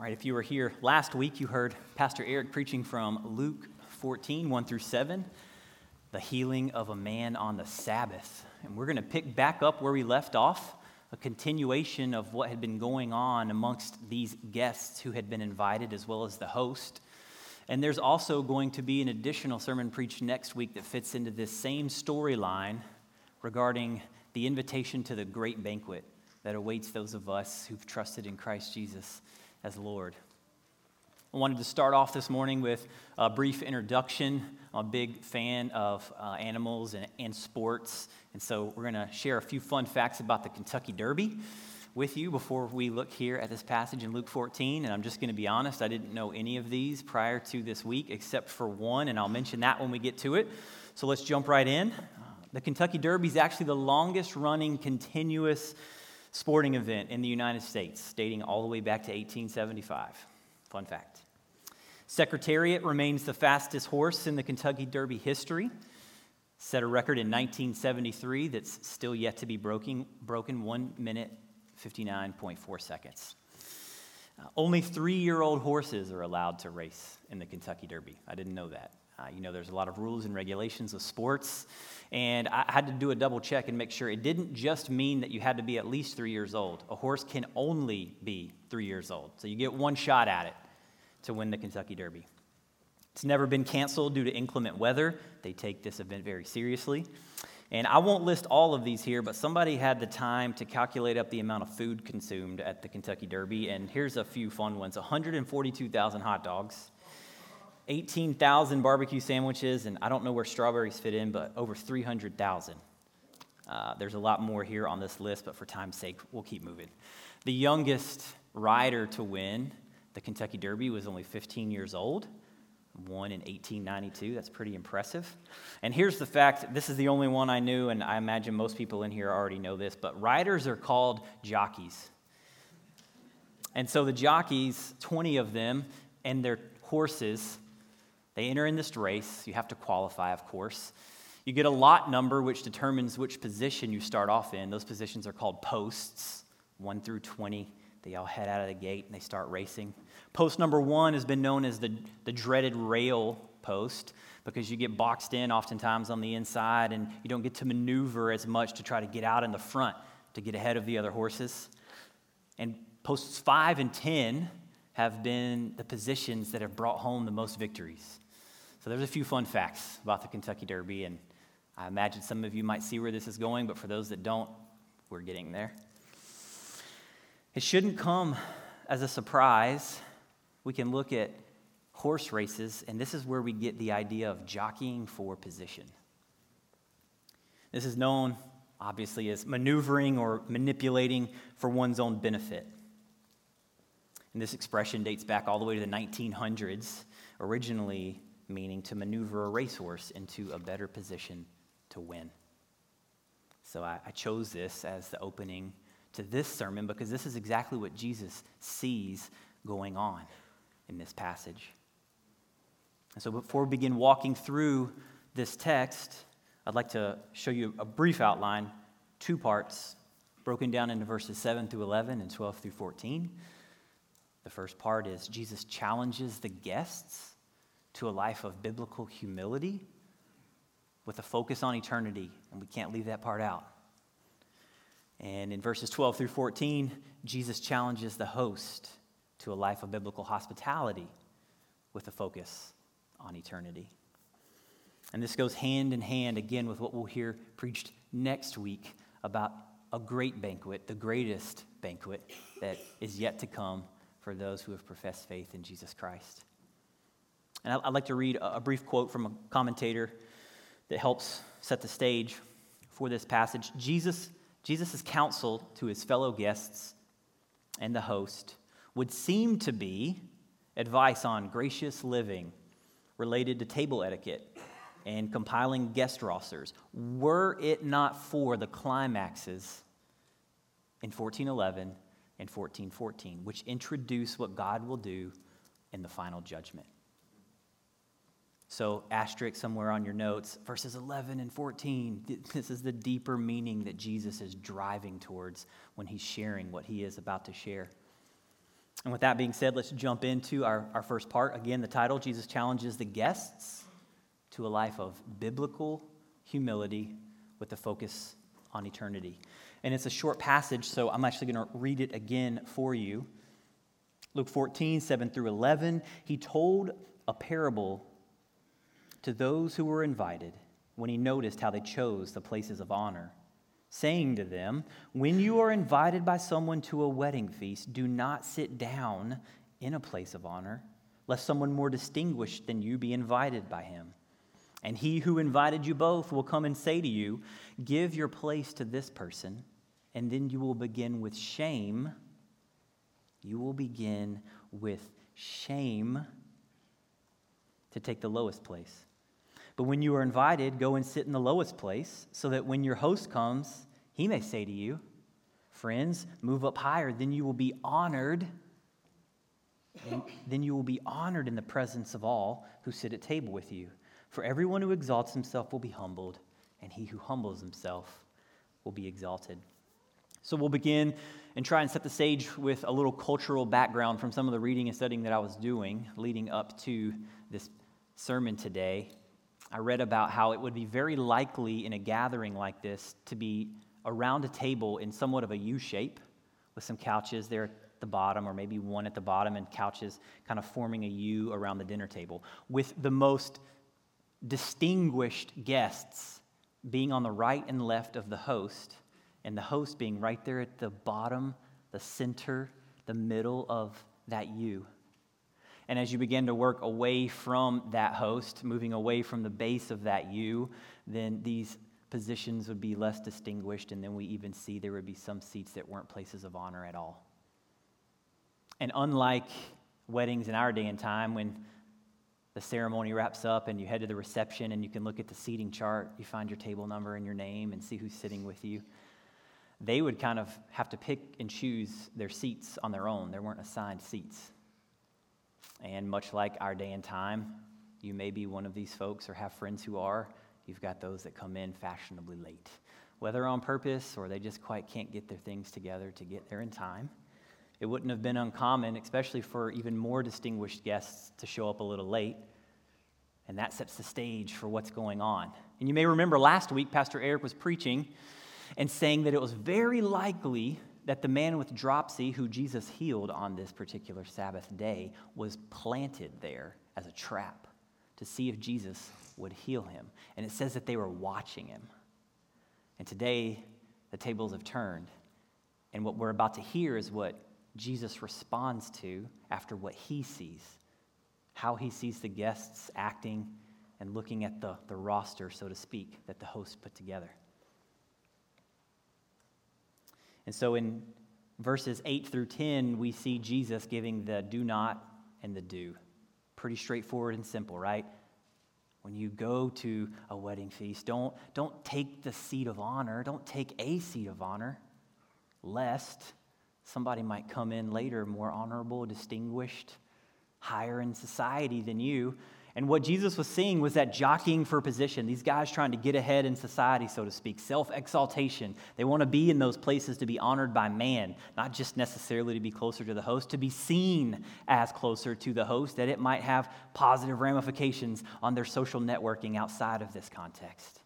All right, if you were here last week, you heard Pastor Eric preaching from Luke 14, 1 through 7, the healing of a man on the Sabbath. And we're going to pick back up where we left off, a continuation of what had been going on amongst these guests who had been invited, as well as the host. And there's also going to be an additional sermon preached next week that fits into this same storyline regarding the invitation to the great banquet that awaits those of us who've trusted in Christ Jesus as Lord. I wanted to start off this morning with a brief introduction. I'm a big fan of uh, animals and, and sports, and so we're going to share a few fun facts about the Kentucky Derby with you before we look here at this passage in Luke 14. And I'm just going to be honest, I didn't know any of these prior to this week except for one, and I'll mention that when we get to it. So let's jump right in. The Kentucky Derby is actually the longest running continuous sporting event in the United States, dating all the way back to 1875. Fun fact. Secretariat remains the fastest horse in the Kentucky Derby history. Set a record in 1973 that's still yet to be broken, broken 1 minute 59.4 seconds. Only three year old horses are allowed to race in the Kentucky Derby. I didn't know that. Uh, you know, there's a lot of rules and regulations of sports, and I had to do a double check and make sure it didn't just mean that you had to be at least three years old. A horse can only be three years old, so you get one shot at it to win the Kentucky Derby. It's never been canceled due to inclement weather. They take this event very seriously. And I won't list all of these here, but somebody had the time to calculate up the amount of food consumed at the Kentucky Derby. And here's a few fun ones 142,000 hot dogs, 18,000 barbecue sandwiches, and I don't know where strawberries fit in, but over 300,000. Uh, there's a lot more here on this list, but for time's sake, we'll keep moving. The youngest rider to win the Kentucky Derby was only 15 years old, won in 1892. That's pretty impressive. And here's the fact this is the only one I knew, and I imagine most people in here already know this, but riders are called jockeys. And so the jockeys, 20 of them, and their horses, they enter in this race. You have to qualify, of course. You get a lot number, which determines which position you start off in. Those positions are called posts, 1 through 20. They all head out of the gate and they start racing. Post number one has been known as the, the dreaded rail post because you get boxed in oftentimes on the inside and you don't get to maneuver as much to try to get out in the front to get ahead of the other horses. And posts five and 10 have been the positions that have brought home the most victories. So there's a few fun facts about the Kentucky Derby, and I imagine some of you might see where this is going, but for those that don't, we're getting there. It shouldn't come as a surprise. We can look at horse races, and this is where we get the idea of jockeying for position. This is known, obviously, as maneuvering or manipulating for one's own benefit. And this expression dates back all the way to the 1900s, originally meaning to maneuver a racehorse into a better position to win. So I, I, chose this as the opening to this sermon because this is exactly what Jesus sees going on in this passage. And so before we begin walking through this text, I'd like to show you a brief outline, two parts, broken down into verses 7 through 11 and 12 through 14. The first part is Jesus challenges the guests to a life of biblical humility with a focus on eternity, and we can't leave that part out. And in verses 12 through 14, Jesus challenges the host to a life of biblical hospitality with a focus on eternity. And this goes hand in hand again with what we'll hear preached next week about a great banquet, the greatest banquet that is yet to come for those who have professed faith in Jesus Christ. And I'd like to read a brief quote from a commentator that helps set the stage for this passage. Jesus, Jesus' counsel to his fellow guests and the host would seem to be advice on gracious living related to table etiquette and compiling guest rosters, were it not for the climaxes in 1411 and 1414, which introduce what God will do in the final judgment. So, asterisk somewhere on your notes, verses 11 and 14. This is the deeper meaning that Jesus is driving towards when he's sharing what he is about to share. And with that being said, let's jump into our, our first part. Again, the title Jesus challenges the guests to a life of biblical humility with a focus on eternity. And it's a short passage, so I'm actually going to read it again for you. Luke 14, 7 through 11. He told a parable to those who were invited when he noticed how they chose the places of honor, saying to them, When you are invited by someone to a wedding feast, do not sit down in a place of honor, lest someone more distinguished than you be invited by him. And he who invited you both will come and say to you, Give your place to this person, and then you will begin with shame. You will begin with shame to take the lowest place. But when you are invited, go and sit in the lowest place, so that when your host comes, he may say to you, Friends, move up higher, then you will be honored. Then you will be honored in the presence of all who sit at table with you. For everyone who exalts himself will be humbled, and he who humbles himself will be exalted. So we'll begin and try and set the stage with a little cultural background from some of the reading and studying that I was doing leading up to this sermon today. I read about how it would be very likely in a gathering like this to be around a table in somewhat of a U shape with some couches there at the bottom, or maybe one at the bottom, and couches kind of forming a U around the dinner table, with the most distinguished guests being on the right and left of the host, and the host being right there at the bottom, the center, the middle of that U. And as you begin to work away from that host, moving away from the base of that U, then these positions would be less distinguished, and then we even see there would be some seats that weren't places of honor at all. And unlike weddings in our day and time, when the ceremony wraps up and you head to the reception and you can look at the seating chart, you find your table number and your name and see who's sitting with you. They would kind of have to pick and choose their seats on their own. There weren't assigned seats. And much like our day and time, you may be one of these folks or have friends who are. You've got those that come in fashionably late, whether on purpose or they just quite can't get their things together to get there in time. It wouldn't have been uncommon, especially for even more distinguished guests, to show up a little late. And that sets the stage for what's going on. And you may remember last week, Pastor Eric was preaching and saying that it was very likely that the man with dropsy, who Jesus healed on this particular Sabbath day, was planted there as a trap to see if Jesus would heal him. And it says that they were watching him. And today, the tables have turned. And what we're about to hear is what Jesus responds to after what he sees, how he sees the guests acting and looking at the, the roster, so to speak, that the host put together. And so in verses 8 through 10, we see Jesus giving the do not and the do. Pretty straightforward and simple, right? When you go to a wedding feast, don't, don't take the seat of honor, don't take a seat of honor, lest Somebody might come in later, more honorable, distinguished, higher in society than you. And what Jesus was seeing was that jockeying for position, these guys trying to get ahead in society, so to speak, self exaltation. They want to be in those places to be honored by man, not just necessarily to be closer to the host, to be seen as closer to the host, that it might have positive ramifications on their social networking outside of this context.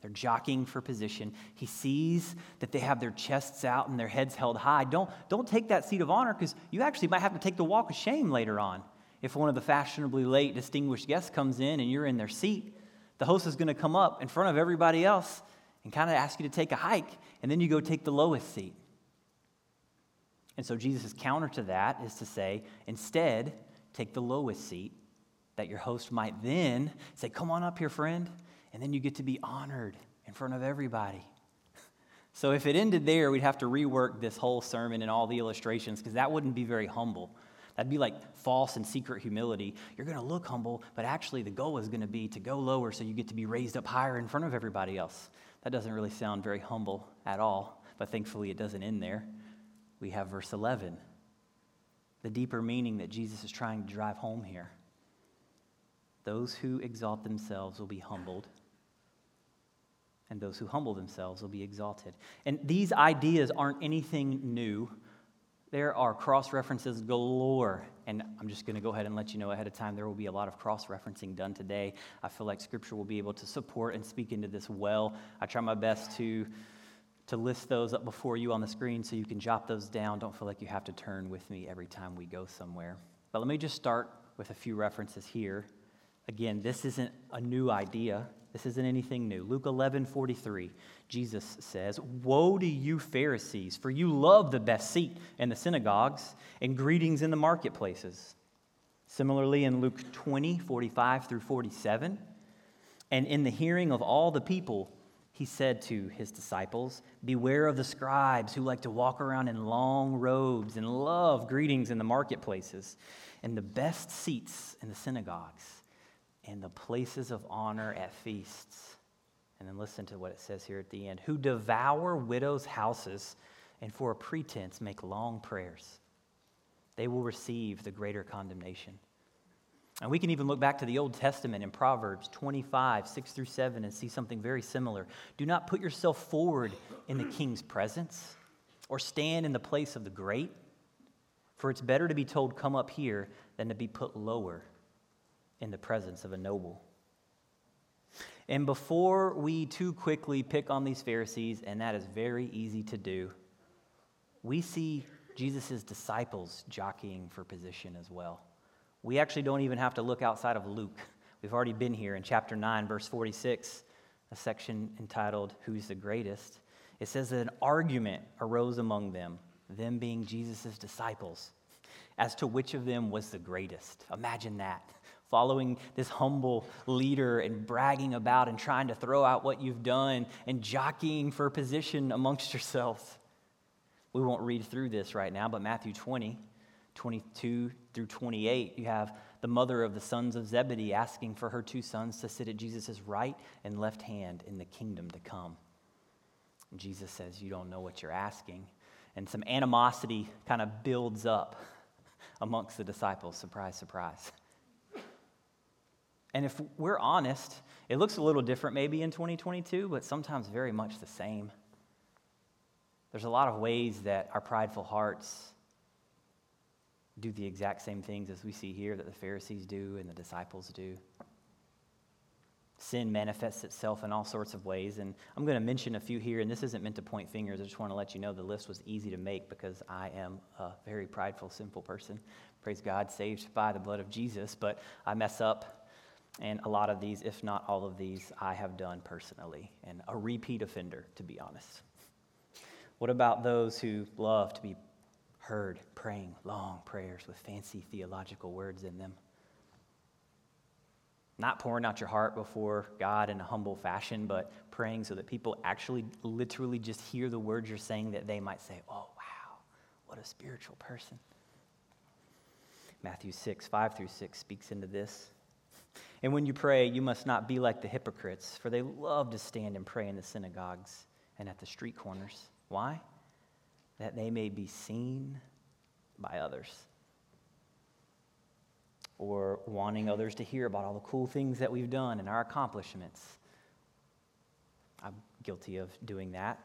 They're jockeying for position. He sees that they have their chests out and their heads held high. Don't, don't take that seat of honor because you actually might have to take the walk of shame later on. If one of the fashionably late distinguished guests comes in and you're in their seat, the host is going to come up in front of everybody else and kind of ask you to take a hike, and then you go take the lowest seat. And so Jesus' counter to that is to say, instead, take the lowest seat that your host might then say, Come on up here, friend and then you get to be honored in front of everybody. So if it ended there, we'd have to rework this whole sermon and all the illustrations because that wouldn't be very humble. That'd be like false and secret humility. You're going to look humble, but actually the goal is going to be to go lower so you get to be raised up higher in front of everybody else. That doesn't really sound very humble at all, but thankfully it doesn't end there. We have verse 11, the deeper meaning that Jesus is trying to drive home here. Those who exalt themselves will be humbled and those who humble themselves will be exalted. And these ideas aren't anything new. There are cross references galore. And I'm just going to go ahead and let you know ahead of time there will be a lot of cross referencing done today. I feel like Scripture will be able to support and speak into this well. I try my best to, to list those up before you on the screen so you can jot those down. Don't feel like you have to turn with me every time we go somewhere. But let me just start with a few references here. Again, this isn't a new idea. This isn't anything new. Luke 11, 43, Jesus says, Woe to you, Pharisees, for you love the best seat in the synagogues and greetings in the marketplaces. Similarly, in Luke 20, 45 through 47, and in the hearing of all the people, he said to his disciples, Beware of the scribes who like to walk around in long robes and love greetings in the marketplaces and the best seats in the synagogues and the places of honor at feasts. And then listen to what it says here at the end who devour widows' houses and for a pretense make long prayers. They will receive the greater condemnation. And we can even look back to the Old Testament in Proverbs 25, 6 through 7, and see something very similar. Do not put yourself forward in the king's presence or stand in the place of the great, for it's better to be told, Come up here, than to be put lower in the presence of a noble. And before we too quickly pick on these Pharisees, and that is very easy to do, we see Jesus' disciples jockeying for position as well. We actually don't even have to look outside of Luke. We've already been here in chapter 9, verse 46, a section entitled, Who's the Greatest? It says that an argument arose among them, them being Jesus' disciples, as to which of them was the greatest. Imagine that following this humble leader and bragging about and trying to throw out what you've done and jockeying for position amongst yourselves. We won't read through this right now, but Matthew 20, 22 through 28, you have the mother of the sons of Zebedee asking for her two sons to sit at Jesus' right and left hand in the kingdom to come. And Jesus says, You don't know what you're asking. And some animosity kind of builds up amongst the disciples. Surprise, surprise. And if we're honest, it looks a little different maybe in 2022, but sometimes very much the same. There's a lot of ways that our prideful hearts do the exact same things as we see here that the Pharisees do and the disciples do. Sin manifests itself in all sorts of ways, and I'm going to mention a few here, and this isn't meant to point fingers. I just want to let you know the list was easy to make because I am a very prideful, sinful person. Praise God, saved by the blood of Jesus, but I mess up and a lot of these, if not all of these, I have done personally, and a repeat offender, to be honest. What about those who love to be heard praying long prayers with fancy theological words in them? Not pouring out your heart before God in a humble fashion, but praying so that people actually literally just hear the words you're saying that they might say, Oh, wow, what a spiritual person. Matthew 6, 5 through 6 speaks into this. And when you pray, you must not be like the hypocrites, for they love to stand and pray in the synagogues and at the street corners. Why? That they may be seen by others. Or wanting others to hear about all the cool things that we've done and our accomplishments. I'm guilty of doing that.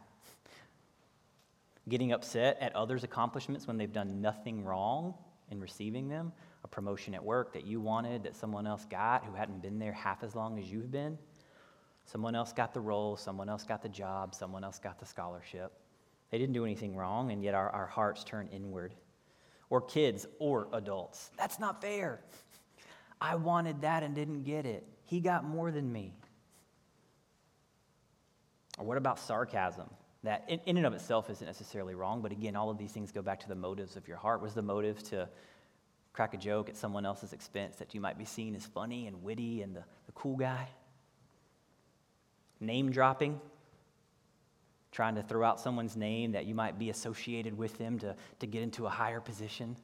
Getting upset at others' accomplishments when they've done nothing wrong in receiving them a promotion at work that you wanted that someone else got who hadn't been there half as long as you've been. Someone else got the role, someone else got the job, someone else got the scholarship. They didn't do anything wrong, and yet our, our hearts turn inward. Or kids or adults. That's not fair. I wanted that and didn't get it. He got more than me. Or what about sarcasm? That in, in and of itself isn't necessarily wrong, but again, all of these things go back to the motives of your heart. Was the motive to crack a joke at someone else's expense that you might be seen as funny and witty and the, the cool guy. Name dropping, trying to throw out someone's name that you might be associated with them to, to get into a higher position.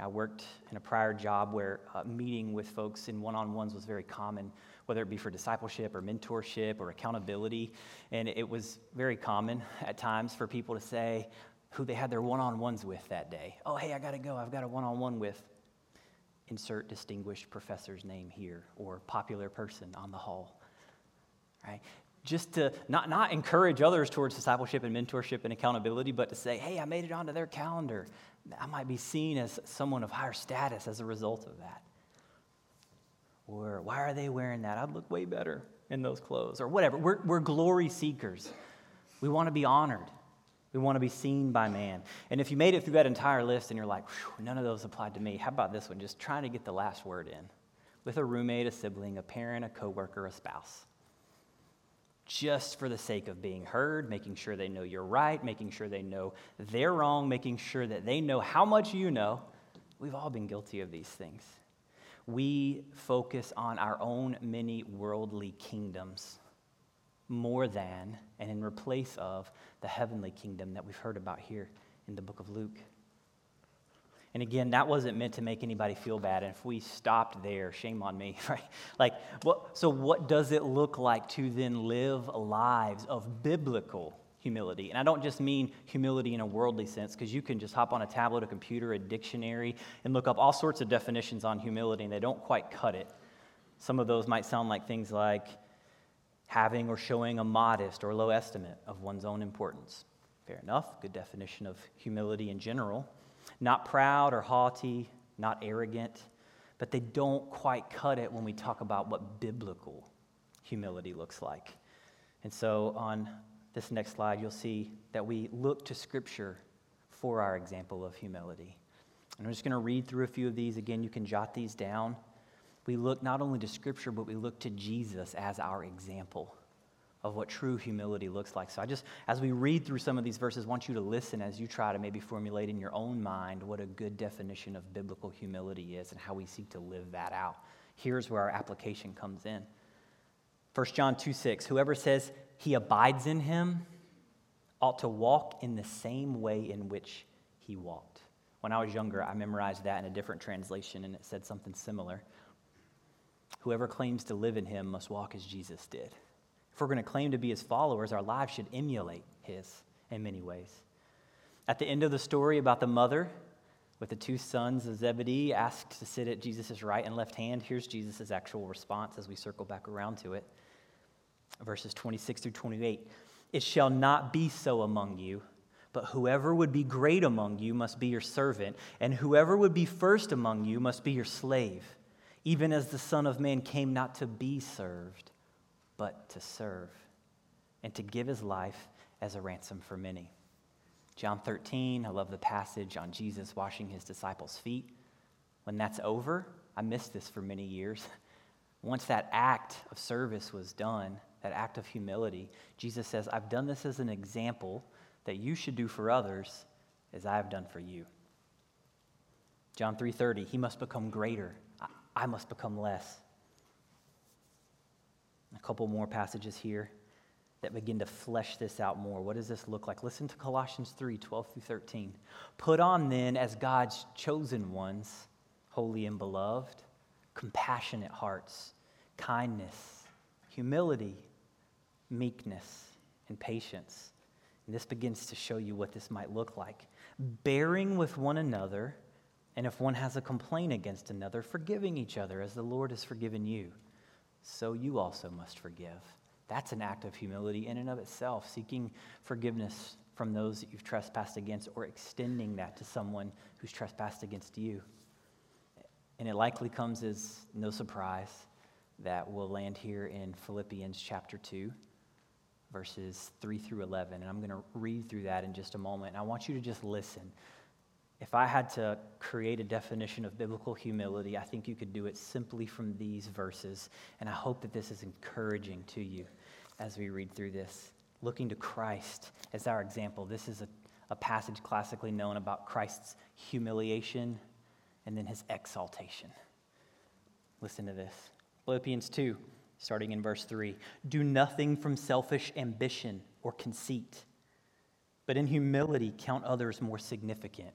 I worked in a prior job where uh, meeting with folks in one on ones was very common, whether it be for discipleship or mentorship or accountability. And it was very common at times for people to say who they had their one on ones with that day. Oh, hey, I got to go. I've got a one on one with insert distinguished professor's name here or popular person on the hall. Right? Just to not, not encourage others towards discipleship and mentorship and accountability, but to say, hey, I made it onto their calendar. I might be seen as someone of higher status as a result of that. Or why are they wearing that? I'd look way better in those clothes, or whatever. We're, we're glory seekers. We want to be honored. We want to be seen by man. And if you made it through that entire list and you're like, none of those applied to me, how about this one? Just trying to get the last word in with a roommate, a sibling, a parent, a coworker, a spouse. Just for the sake of being heard, making sure they know you're right, making sure they know they're wrong, making sure that they know how much you know. We've all been guilty of these things. We focus on our own many worldly kingdoms more than and in replace of the heavenly kingdom that we've heard about here in the book of Luke. And again, that wasn't meant to make anybody feel bad. And if we stopped there, shame on me, right? Like, what, so what does it look like to then live lives of biblical humility? And I don't just mean humility in a worldly sense, because you can just hop on a tablet, a computer, a dictionary, and look up all sorts of definitions on humility, and they don't quite cut it. Some of those might sound like things like having or showing a modest or low estimate of one's own importance. Fair enough, good definition of humility in general. Not proud or haughty, not arrogant, but they don't quite cut it when we talk about what biblical humility looks like. And so on this next slide, you'll see that we look to Scripture for our example of humility. And I'm just going to read through a few of these. Again, you can jot these down we look not only to Scripture, but we look to Jesus as our example of what true humility looks like. So I just, as we read through some of these verses, want you to listen as you try to maybe formulate in your own mind what a good definition of biblical humility is and how we seek to live that out. Here's where our application comes in. 1 John 2 6, whoever says he abides in him ought to walk in the same way in which he walked. When I was younger, I memorized that in a different translation, and it said something similar. Whoever claims to live in him must walk as Jesus did. If we're going to claim to be his followers, our lives should emulate his in many ways. At the end of the story about the mother with the two sons of Zebedee asked to sit at Jesus' right and left hand, here's Jesus' actual response as we circle back around to it. Verses 26 through 28. It shall not be so among you, but whoever would be great among you must be your servant, and whoever would be first among you must be your slave even as the Son of Man came not to be served, but to serve, and to give his life as a ransom for many. John 13, I love the passage on Jesus washing his disciples' feet. When that's over, I missed this for many years. Once that act of service was done, that act of humility, Jesus says, I've done this as an example that you should do for others as I have done for you. John 3:30, he must become greater I must become less. A couple more passages here that begin to flesh this out more. What does this look like? Listen to Colossians 3 12 through 13. Put on then, as God's chosen ones, holy and beloved, compassionate hearts, kindness, humility, meekness, and patience. And this begins to show you what this might look like. Bearing with one another and if one has a complaint against another, forgiving each other as the Lord has forgiven you, so you also must forgive. That's an act of humility in and of itself, seeking forgiveness from those that you've trespassed against or extending that to someone who's trespassed against you. And it likely comes as no surprise that we'll land here in Philippians chapter 2, verses 3 through 11. And I'm going to read through that in just a moment. And I want you to just listen if I had to create a definition of biblical humility, I think you could do it simply from these verses. And I hope that this is encouraging to you as we read through this. Looking to Christ as our example. This is a, a passage classically known about Christ's humiliation and then his exaltation. Listen to this Philippians 2, starting in verse 3. Do nothing from selfish ambition or conceit, but in humility count others more significant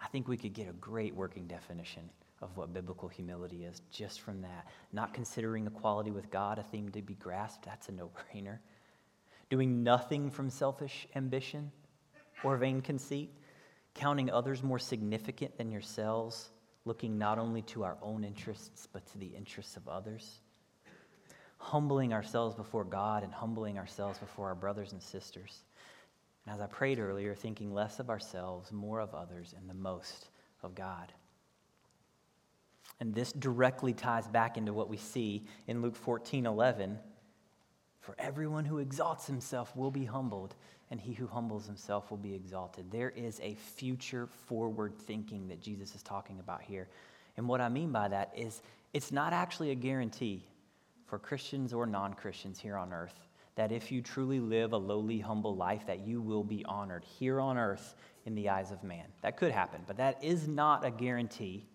I think we could get a great working definition of what biblical humility is just from that. Not considering equality with God a theme to be grasped, that's a no brainer. Doing nothing from selfish ambition or vain conceit, counting others more significant than yourselves, looking not only to our own interests, but to the interests of others. Humbling ourselves before God and humbling ourselves before our brothers and sisters. And as I prayed earlier, thinking less of ourselves, more of others, and the most of God. And this directly ties back into what we see in Luke 14 11. For everyone who exalts himself will be humbled, and he who humbles himself will be exalted. There is a future forward thinking that Jesus is talking about here. And what I mean by that is it's not actually a guarantee for Christians or non Christians here on earth that if you truly live a lowly, humble life, that you will be honored here on earth in the eyes of man. That could happen, but that is not a guarantee.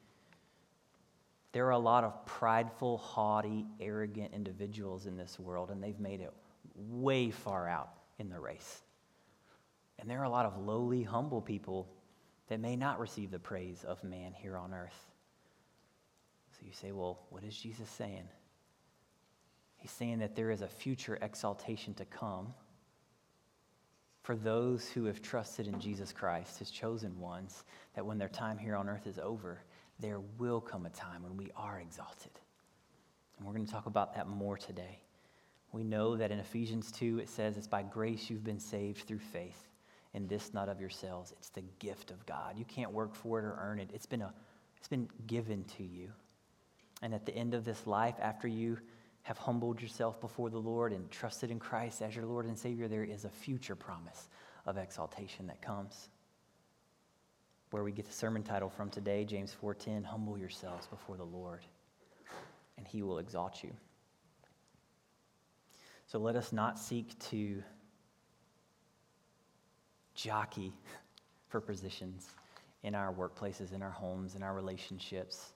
There are a lot of prideful, haughty, arrogant individuals in this world, and they've made it way far out in the race. And there are a lot of lowly, humble people that may not receive the praise of man here on earth. So you say, well, what is Jesus saying? He's saying that there is a future exaltation to come for those who have trusted in Jesus Christ, his chosen ones, that when their time here on earth is over, there will come a time when we are exalted. And we're going to talk about that more today. We know that in Ephesians 2, it says it's by grace you've been saved through faith, and this not of yourselves. It's the gift of God. You can't work for it or earn it, it's been, a, it's been given to you. And at the end of this life, after you have humbled yourself before the Lord and trusted in Christ as your Lord and Savior, there is a future promise of exaltation that comes. Where we get the sermon title from today, James 4:10, humble yourselves before the Lord, and he will exalt you. So let us not seek to jockey for positions in our workplaces, in our homes, in our relationships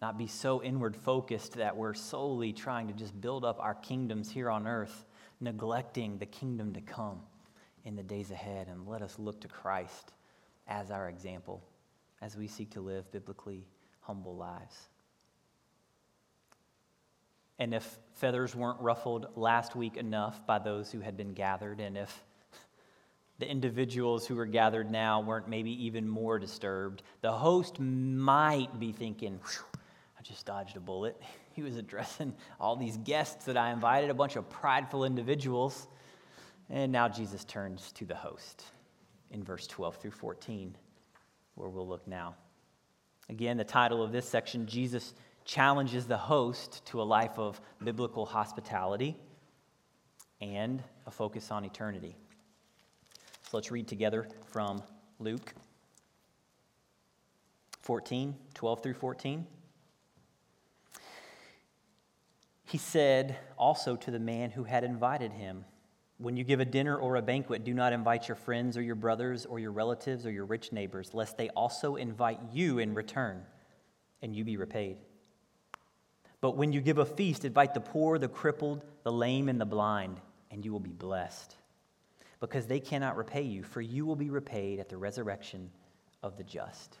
not be so inward focused that we're solely trying to just build up our kingdoms here on earth, neglecting the kingdom to come in the days ahead. And let us look to Christ as our example as we seek to live biblically humble lives. And if feathers weren't ruffled last week enough by those who had been gathered, and if the individuals who were gathered now weren't maybe even more disturbed, the host might be thinking, I just dodged a bullet. He was addressing all these guests that I invited, a bunch of prideful individuals. And now Jesus turns to the host in verse 12 through 14, where we'll look now. Again, the title of this section Jesus challenges the host to a life of biblical hospitality and a focus on eternity. So let's read together from Luke 14, 12 through 14. He said also to the man who had invited him, When you give a dinner or a banquet, do not invite your friends or your brothers or your relatives or your rich neighbors, lest they also invite you in return and you be repaid. But when you give a feast, invite the poor, the crippled, the lame, and the blind, and you will be blessed. Because they cannot repay you, for you will be repaid at the resurrection of the just.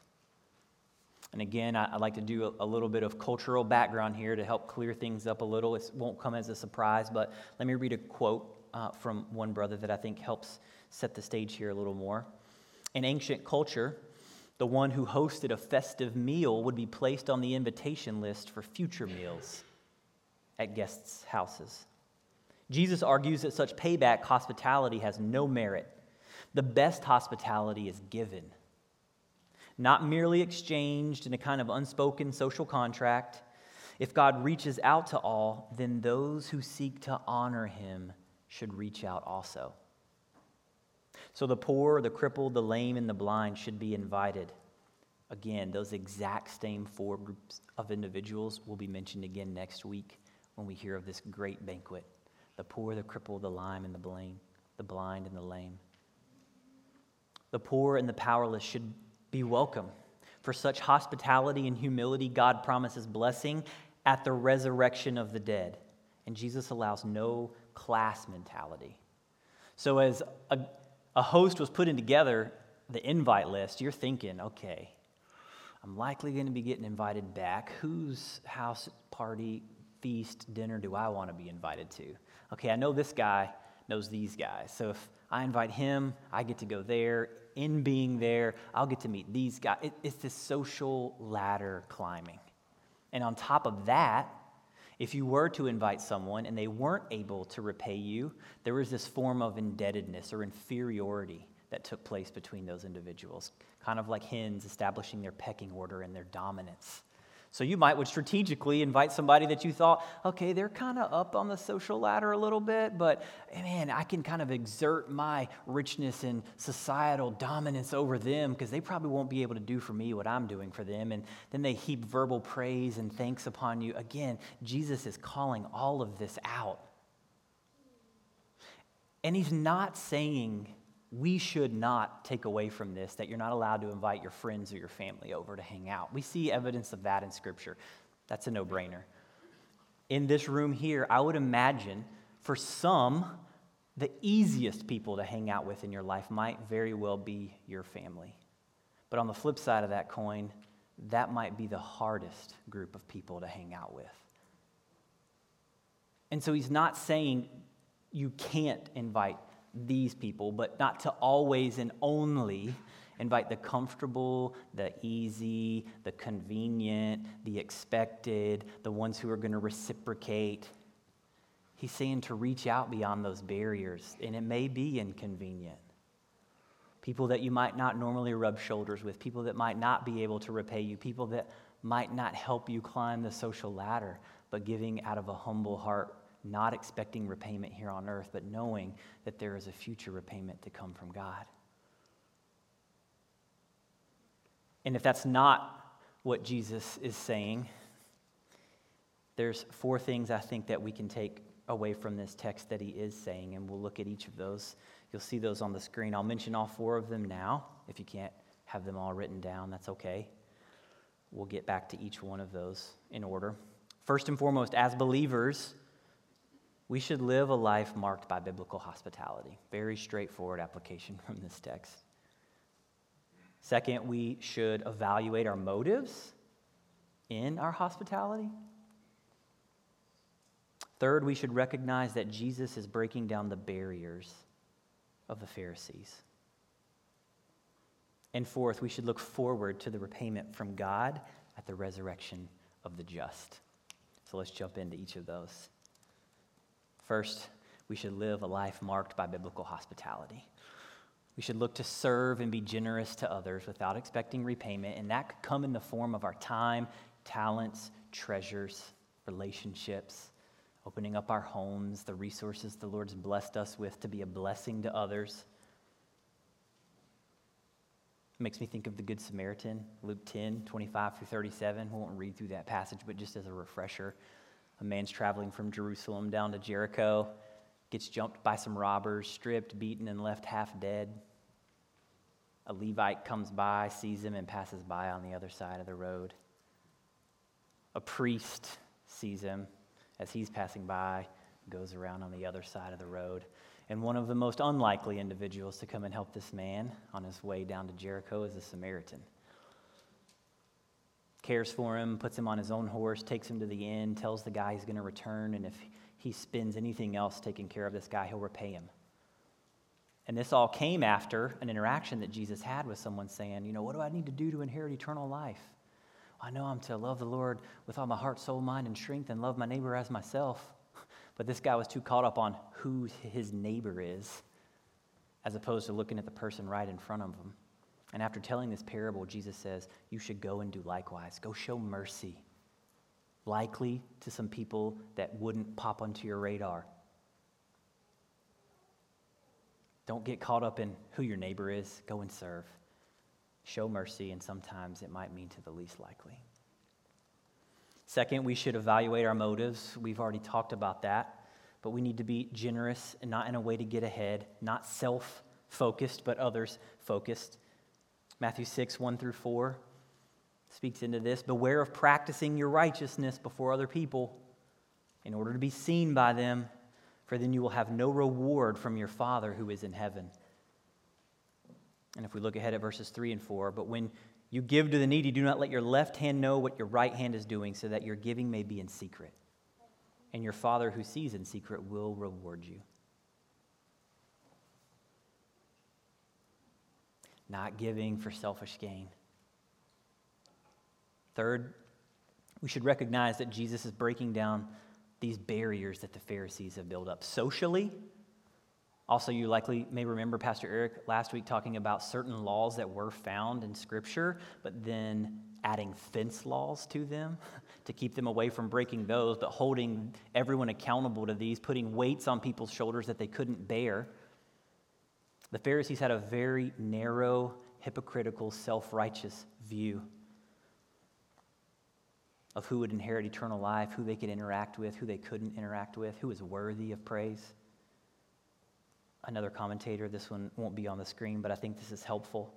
And again, I, would like to do a, little bit of cultural background here to help clear things up a little. It won't come as a surprise, but let me read a quote uh, from one brother that I think helps set the stage here a little more. In ancient culture, the one who hosted a festive meal would be placed on the invitation list for future meals at guests' houses. Jesus argues that such payback hospitality has no merit. The best hospitality is given not merely exchanged in a kind of unspoken social contract. If God reaches out to all, then those who seek to honor him should reach out also. So the poor, the crippled, the lame, and the blind should be invited. Again, those exact same four groups of individuals will be mentioned again next week when we hear of this great banquet the poor, the crippled, the lame, and the blind, the blind and the lame. The poor and the powerless should be welcome. For such hospitality and humility, God promises blessing at the resurrection of the dead. And Jesus allows no class mentality. So, as a, a host was putting together the invite list, you're thinking, okay, I'm likely going to be getting invited back. Whose house party, feast, dinner do I want to be invited to? Okay, I know this guy knows these guys. So if I invite him, I get to go there. In being there, I'll get to meet these guys. It, it's this social ladder climbing. And on top of that, if you were to invite someone and they weren't able to repay you, there was this form of indebtedness or inferiority that took place between those individuals, kind of like hens establishing their pecking order and their dominance. So you might would strategically invite somebody that you thought, okay, they're kind of up on the social ladder a little bit, but eh, man, I can kind of exert my richness and societal dominance over them because they probably won't be able to do for me what I'm doing for them. And then they heap verbal praise and thanks upon you. Again, Jesus is calling all of this out. And he's not saying we should not take away from this that you're not allowed to invite your friends or your family over to hang out. We see evidence of that in Scripture. That's a no brainer. In this room here, I would imagine for some, the easiest people to hang out with in your life might very well be your family. But on the flip side of that coin, that might be the hardest group of people to hang out with. And so he's not saying you can't invite these people, but not to always and only invite the comfortable, the easy, the convenient, the expected, the ones who are going to reciprocate. He's saying to reach out beyond those barriers, and it may be inconvenient. People that you might not normally rub shoulders with, people that might not be able to repay you, people that might not help you climb the social ladder, but giving out of a humble heart not expecting repayment here on earth, but knowing that there is a future repayment to come from God. And if that's not what Jesus is saying, there's four things I think that we can take away from this text that he is saying, and we'll look at each of those. You'll see those on the screen. I'll mention all four of them now. If you can't have them all written down, that's okay. We'll get back to each one of those in order. First and foremost, as believers, we should live a life marked by biblical hospitality. Very straightforward application from this text. Second, we should evaluate our motives in our hospitality. Third, we should recognize that Jesus is breaking down the barriers of the Pharisees. And fourth, we should look forward to the repayment from God at the resurrection of the just. So let's jump into each of those. First, we should live a life marked by biblical hospitality. We should look to serve and be generous to others without expecting repayment, and that could come in the form of our time, talents, treasures, relationships, opening up our homes, the resources the Lord's blessed us with to be a blessing to others. It makes me think of the Good Samaritan, Luke 10, 25 through 37. We won't read through that passage, but just as a refresher. A man's traveling from Jerusalem down to Jericho, gets jumped by some robbers, stripped, beaten, and left half dead. A Levite comes by, sees him, and passes by on the other side of the road. A priest sees him as he's passing by, goes around on the other side of the road. And one of the most unlikely individuals to come and help this man on his way down to Jericho is a Samaritan cares for him, puts him on his own horse, takes him to the inn, tells the guy he's going to return, and if he spends anything else taking care of this guy, he'll repay him. And this all came after an interaction that Jesus had with someone saying, You know, what do I need to do to inherit eternal life? I know I'm to love the Lord with all my heart, soul, mind, and strength, and love my neighbor as myself. But this guy was too caught up on who his neighbor is, as opposed to looking at the person right in front of him. And after telling this parable, Jesus says, You should go and do likewise. Go show mercy, likely to some people that wouldn't pop onto your radar. Don't get caught up in who your neighbor is. Go and serve. show mercy, and sometimes it might mean to the least likely. Second, we should evaluate our motives. We've already talked about that, but we need to be generous and not in a way to get ahead, not self focused, but others focused. Matthew 6, 1 through 4 speaks into this. Beware of practicing your righteousness before other people in order to be seen by them, for then you will have no reward from your Father who is in heaven. And if we look ahead at verses 3 and 4, but when you give to the needy, do not let your left hand know what your right hand is doing, so that your giving may be in secret. And your Father who sees in secret will reward you. Not giving for selfish gain. Third, we should recognize that Jesus is breaking down these barriers that the Pharisees have built up socially. Also, you likely may remember Pastor Eric last week talking about certain laws that were found in Scripture, but then adding fence laws to them to keep them away from breaking those, but holding everyone accountable to these, putting weights on people's shoulders that they couldn't bear. The Pharisees had a very narrow, hypocritical, self righteous view of who would inherit eternal life, who they could interact with, who they couldn't interact with, who was worthy of praise. Another commentator, this one won't be on the screen, but I think this is helpful.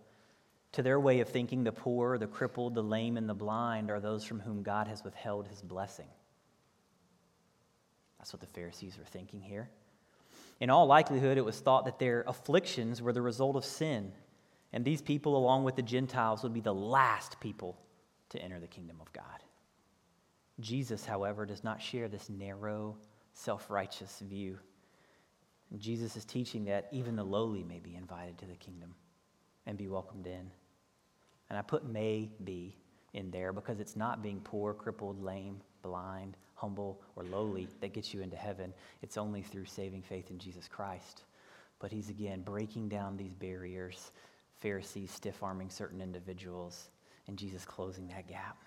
To their way of thinking, the poor, the crippled, the lame, and the blind are those from whom God has withheld his blessing. That's what the Pharisees were thinking here. In all likelihood, it was thought that their afflictions were the result of sin, and these people, along with the Gentiles, would be the last people to enter the kingdom of God. Jesus, however, does not share this narrow, self righteous view. Jesus is teaching that even the lowly may be invited to the kingdom and be welcomed in. And I put may be in there because it's not being poor, crippled, lame, blind, humble, or lowly that gets you into heaven. It's only through saving faith in Jesus Christ. But he's again breaking down these barriers, Pharisees stiff arming certain individuals, and Jesus closing that gap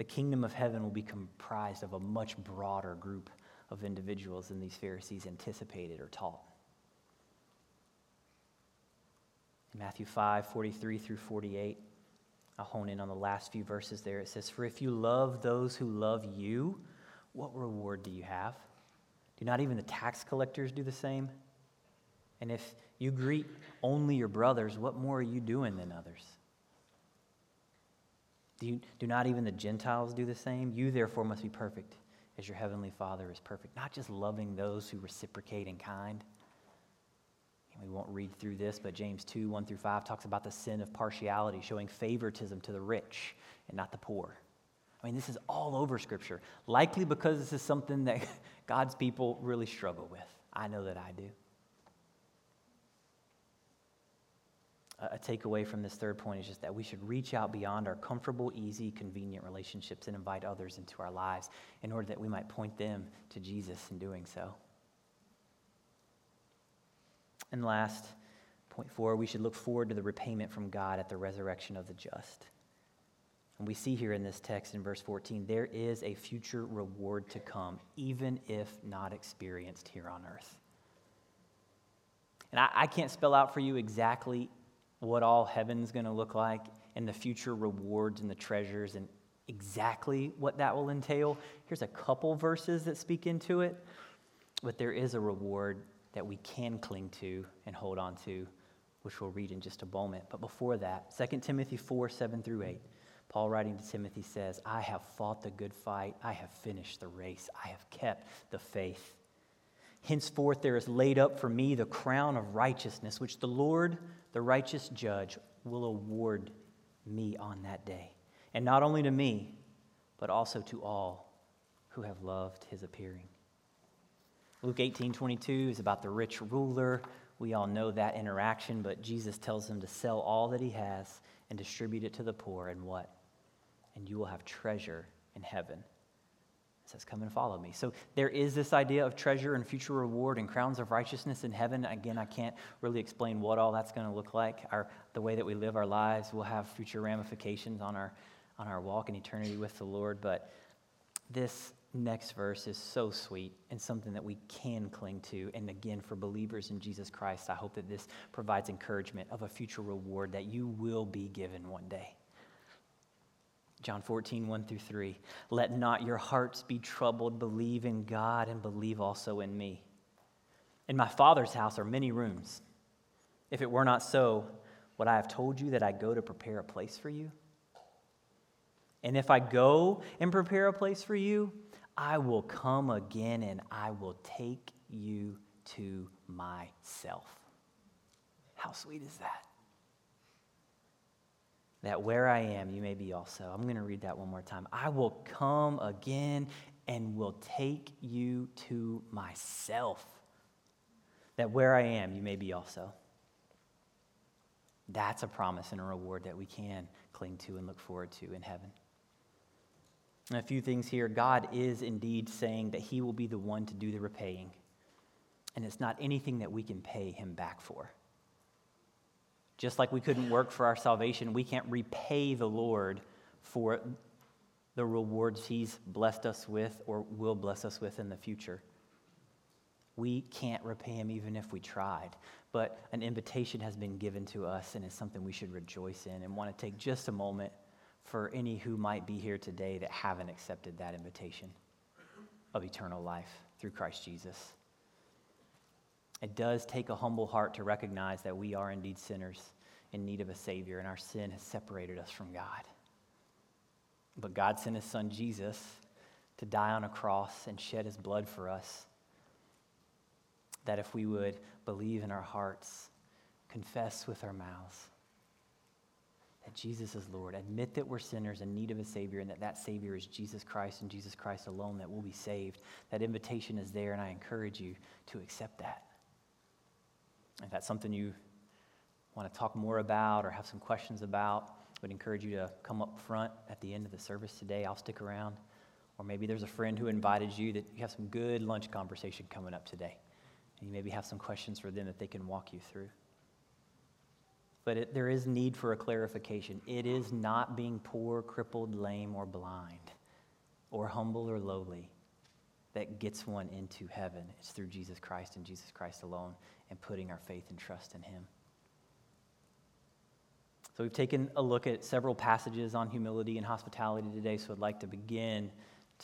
the kingdom of heaven will be comprised of a much broader group of individuals than these Pharisees anticipated or taught. In Matthew 5 43 through 48, I'll hone in on the last few verses there. It says, For if you love those who love you, what reward do you have? Do not even the tax collectors do the same? And if you greet only your brothers, what more are you doing than others? Do, you, do not even the Gentiles do the same? You, therefore, must be perfect as your heavenly Father is perfect. Not just loving those who reciprocate in kind. We won't read through this, but James 2 1 through 5 talks about the sin of partiality, showing favoritism to the rich and not the poor. I mean, this is all over Scripture, likely because this is something that God's people really struggle with. I know that I do. a takeaway from this third point is just that we should reach out beyond our comfortable, easy, convenient relationships and invite others into our lives in order that we might point them to Jesus in doing so. And last, point four, we should look forward to the repayment from God at the resurrection of the just. And we see here in this text in verse 14, there is a future reward to come, even if not experienced here on earth. And I, I can't spell out for you exactly what all heaven's going to look like and the future rewards and the treasures and exactly what that will entail. Here's a couple verses that speak into it, but there is a reward that we can cling to and hold on to, which we'll read in just a moment. But before that, 2 Timothy 4 7 through 8, Paul writing to Timothy says, I have fought the good fight, I have finished the race, I have kept the faith. Henceforth, there is laid up for me the crown of righteousness, which the Lord, the righteous judge, will award me on that day. And not only to me, but also to all who have loved his appearing. Luke 18 22 is about the rich ruler. We all know that interaction, but Jesus tells him to sell all that he has and distribute it to the poor, and what? And you will have treasure in heaven It says, Come and follow me. So there is this idea of treasure and future reward and crowns of righteousness in heaven. Again, I can't really explain what all that's going to look like. Our, the way that we live our lives will have future ramifications on our, on our walk in eternity with the Lord. But this next verse is so sweet and something that we can cling to. And again, for believers in Jesus Christ, I hope that this provides encouragement of a future reward that you will be given one day. John 14, 1 through 3. Let not your hearts be troubled. Believe in God and believe also in me. In my Father's house are many rooms. If it were not so, would I have told you that I go to prepare a place for you? And if I go and prepare a place for you, I will come again and I will take you to myself. How sweet is that? That where I am, you may be also. I'm going to read that one more time. I will come again and will take you to myself. That where I am, you may be also. That's a promise and a reward that we can cling to and look forward to in heaven. A few things here. God is indeed saying that He will be the one to do the repaying. And it's not anything that we can pay Him back for. Just like we couldn't work for our salvation, we can't repay the Lord for the rewards He's blessed us with or will bless us with in the future. We can't repay Him even if we tried. But an invitation has been given to us, and it's something we should rejoice in and want to take just a moment for any who might be here today that haven't accepted that invitation of eternal life through Christ Jesus. It does take a humble heart to recognize that we are indeed sinners in need of a Savior, and our sin has separated us from God. But God sent His Son Jesus to die on a cross and shed His blood for us. That if we would believe in our hearts, confess with our mouths, that Jesus is Lord. Admit that we're sinners in need of a Savior and that that Savior is Jesus Christ and Jesus Christ alone that will be saved. That invitation is there, and I encourage you to accept that. If that's something you want to talk more about or have some questions about, I would encourage you to come up front at the end of the service today. I'll stick around. Or maybe there's a friend who invited you that you have some good lunch conversation coming up today. And you maybe have some questions for them that they can walk you through but it, there is need for a clarification. It is not being poor, crippled, lame, or blind, or humble or lowly that gets one into heaven. It's through Jesus Christ and Jesus Christ alone and putting our faith and trust in Him. So, we've taken a look at several passages on humility and hospitality today, so I'd like to begin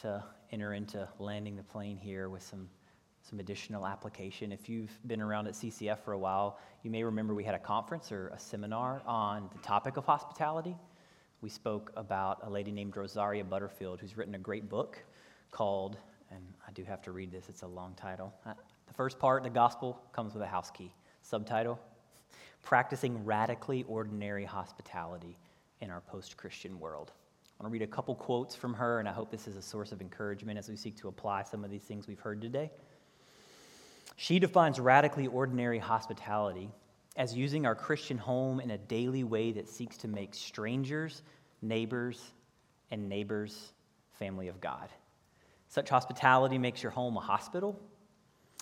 to enter into landing the plane here with some some additional application. If you've been around at CCF for a while, you may remember we had a conference or a seminar on the topic of hospitality. We spoke about a lady named Rosaria Butterfield who's written a great book called, and I do have to read this, it's a long title. Uh, the first part, the gospel, comes with a house key. Subtitle Practicing Radically Ordinary Hospitality in Our Post Christian World. I want to read a couple quotes from her, and I hope this is a source of encouragement as we seek to apply some of these things we've heard today. She defines radically ordinary hospitality as using our Christian home in a daily way that seeks to make strangers, neighbors, and neighbors family of God. Such hospitality makes your home a hospital,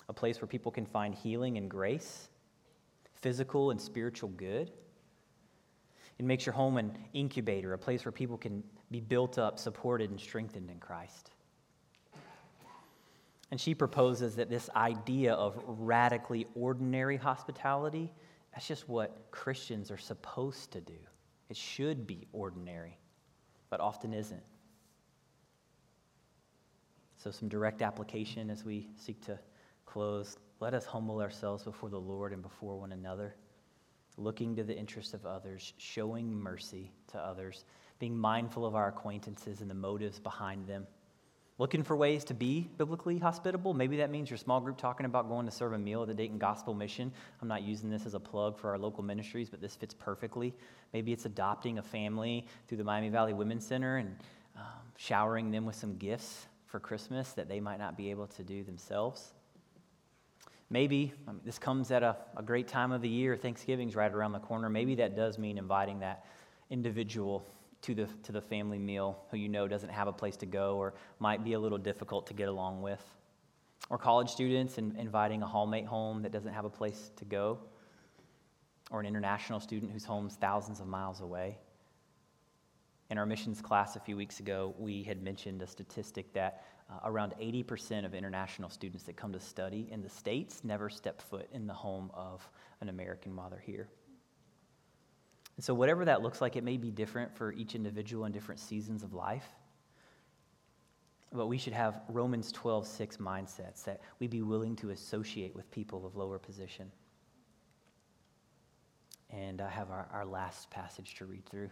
a place where people can find healing and grace, physical and spiritual good. It makes your home an incubator, a place where people can be built up, supported, and strengthened in Christ. And she proposes that this idea of radically ordinary hospitality, that's just what Christians are supposed to do. It should be ordinary, but often isn't. So, some direct application as we seek to close. Let us humble ourselves before the Lord and before one another, looking to the interests of others, showing mercy to others, being mindful of our acquaintances and the motives behind them Looking for ways to be biblically hospitable. Maybe that means your small group talking about going to serve a meal at the Dayton Gospel Mission. I'm not using this as a plug for our local ministries, but this fits perfectly. Maybe it's adopting a family through the Miami Valley Women's Center and um, showering them with some gifts for Christmas that they might not be able to do themselves. Maybe I mean, this comes at a, a great time of the year. Thanksgiving's right around the corner. Maybe that does mean inviting that individual to the, to the family meal who you know doesn't have a place to go or might be a little difficult to get along with. Or college students and inviting a hallmate home that doesn't have a place to go. Or an international student whose home's thousands of miles away. In our missions class a few weeks ago, we had mentioned a statistic that uh, around 80% of international students that come to study in the States never step foot in the home of an American while they're here. And so, whatever that looks like, it may be different for each individual in different seasons of life. But we should have Romans 12, 6 mindsets that we be willing to associate with people of lower position. And I have our, our last passage to read through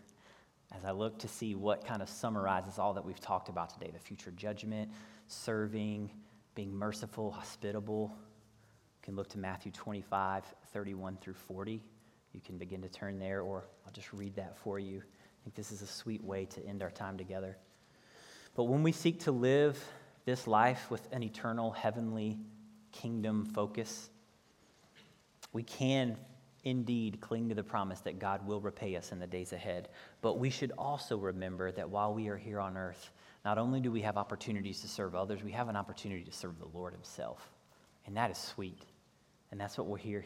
as I look to see what kind of summarizes all that we've talked about today the future judgment, serving, being merciful, hospitable. You can look to Matthew 25, 31 through 40. You can begin to turn there, or I'll just read that for you. I think this is a sweet way to end our time together. But when we seek to live this life with an eternal heavenly kingdom focus, we can indeed cling to the promise that God will repay us in the days ahead. But we should also remember that while we are here on earth, not only do we have opportunities to serve others, we have an opportunity to serve the Lord Himself. And that is sweet. And that's what we'll hear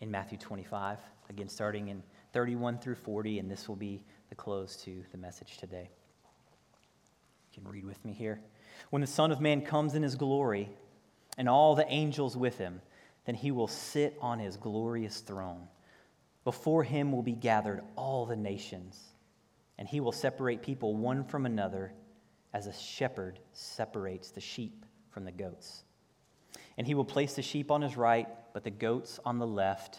in Matthew 25, again, starting in 31 through 40, and this will be the close to the message today. You can read with me here. When the Son of Man comes in His glory, and all the angels with Him, then he will sit on his glorious throne. Before him will be gathered all the nations, and he will separate people one from another as a shepherd separates the sheep from the goats. And he will place the sheep on his right, but the goats on the left.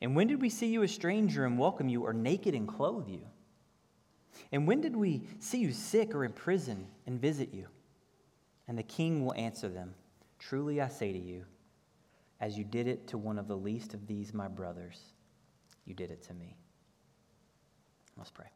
And when did we see you a stranger and welcome you, or naked and clothe you? And when did we see you sick or in prison and visit you? And the king will answer them Truly I say to you, as you did it to one of the least of these my brothers, you did it to me. Let's pray.